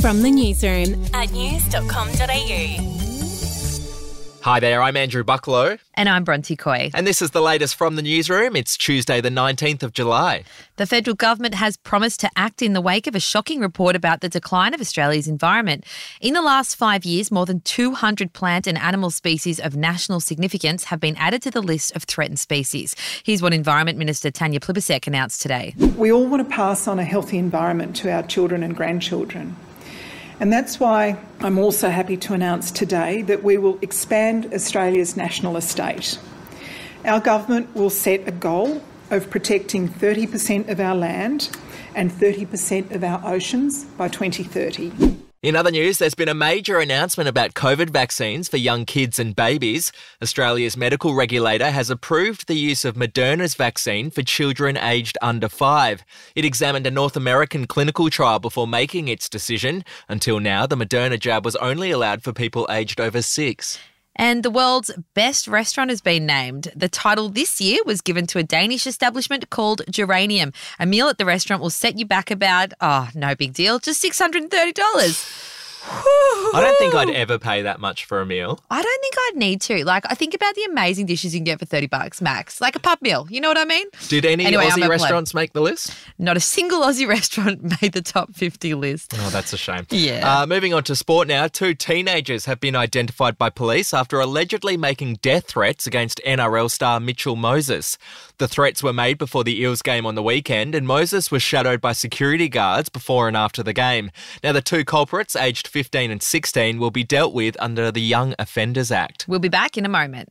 From the newsroom at news.com.au. Hi there, I'm Andrew Bucklow. And I'm Bronte Coy. And this is the latest from the newsroom. It's Tuesday, the 19th of July. The federal government has promised to act in the wake of a shocking report about the decline of Australia's environment. In the last five years, more than 200 plant and animal species of national significance have been added to the list of threatened species. Here's what Environment Minister Tanya Plibersek announced today. We all want to pass on a healthy environment to our children and grandchildren. And that's why I'm also happy to announce today that we will expand Australia's national estate. Our government will set a goal of protecting 30% of our land and 30% of our oceans by 2030. In other news, there's been a major announcement about COVID vaccines for young kids and babies. Australia's medical regulator has approved the use of Moderna's vaccine for children aged under five. It examined a North American clinical trial before making its decision. Until now, the Moderna jab was only allowed for people aged over six. And the world's best restaurant has been named. The title this year was given to a Danish establishment called Geranium. A meal at the restaurant will set you back about, oh, no big deal, just $630. I don't think I'd ever pay that much for a meal. I don't think I'd need to. Like, I think about the amazing dishes you can get for 30 bucks max, like a pub meal. You know what I mean? Did any Anyway, Aussie restaurants make the list? Not a single Aussie restaurant made the top 50 list. Oh, that's a shame. Yeah. Uh, moving on to sport now. Two teenagers have been identified by police after allegedly making death threats against NRL star Mitchell Moses. The threats were made before the Eels game on the weekend, and Moses was shadowed by security guards before and after the game. Now, the two culprits, aged 15 and 16, will be dealt with under the Young Offenders Act. We'll be back in a moment.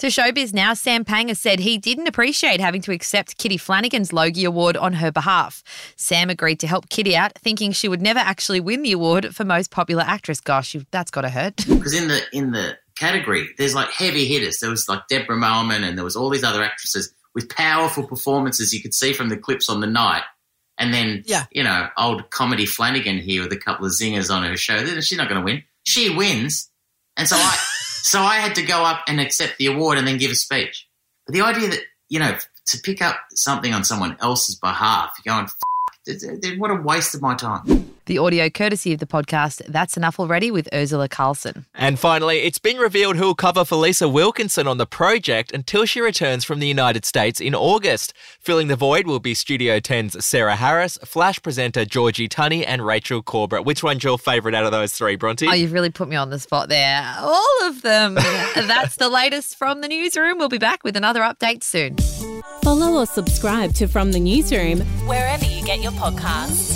To showbiz now, Sam Pang has said he didn't appreciate having to accept Kitty Flanagan's Logie Award on her behalf. Sam agreed to help Kitty out, thinking she would never actually win the award for most popular actress. Gosh, you, that's got to hurt. because in the in the category there's like heavy hitters. There was like Deborah Mailman and there was all these other actresses with powerful performances you could see from the clips on the night. And then Yeah. you know, old comedy Flanagan here with a couple of zingers on her show. Then She's not going to win. She wins, and so I so I had to go up and accept the award and then give a speech. But the idea that you know to pick up something on someone else's behalf, you're going, F- what a waste of my time. The audio courtesy of the podcast, That's Enough Already with Ursula Carlson. And finally, it's been revealed who'll cover for Lisa Wilkinson on the project until she returns from the United States in August. Filling the void will be Studio 10's Sarah Harris, Flash presenter Georgie Tunny, and Rachel Corbett. Which one's your favourite out of those three, Bronte? Oh, you've really put me on the spot there. All of them. That's the latest from the newsroom. We'll be back with another update soon. Follow or subscribe to From the Newsroom wherever you get your podcasts.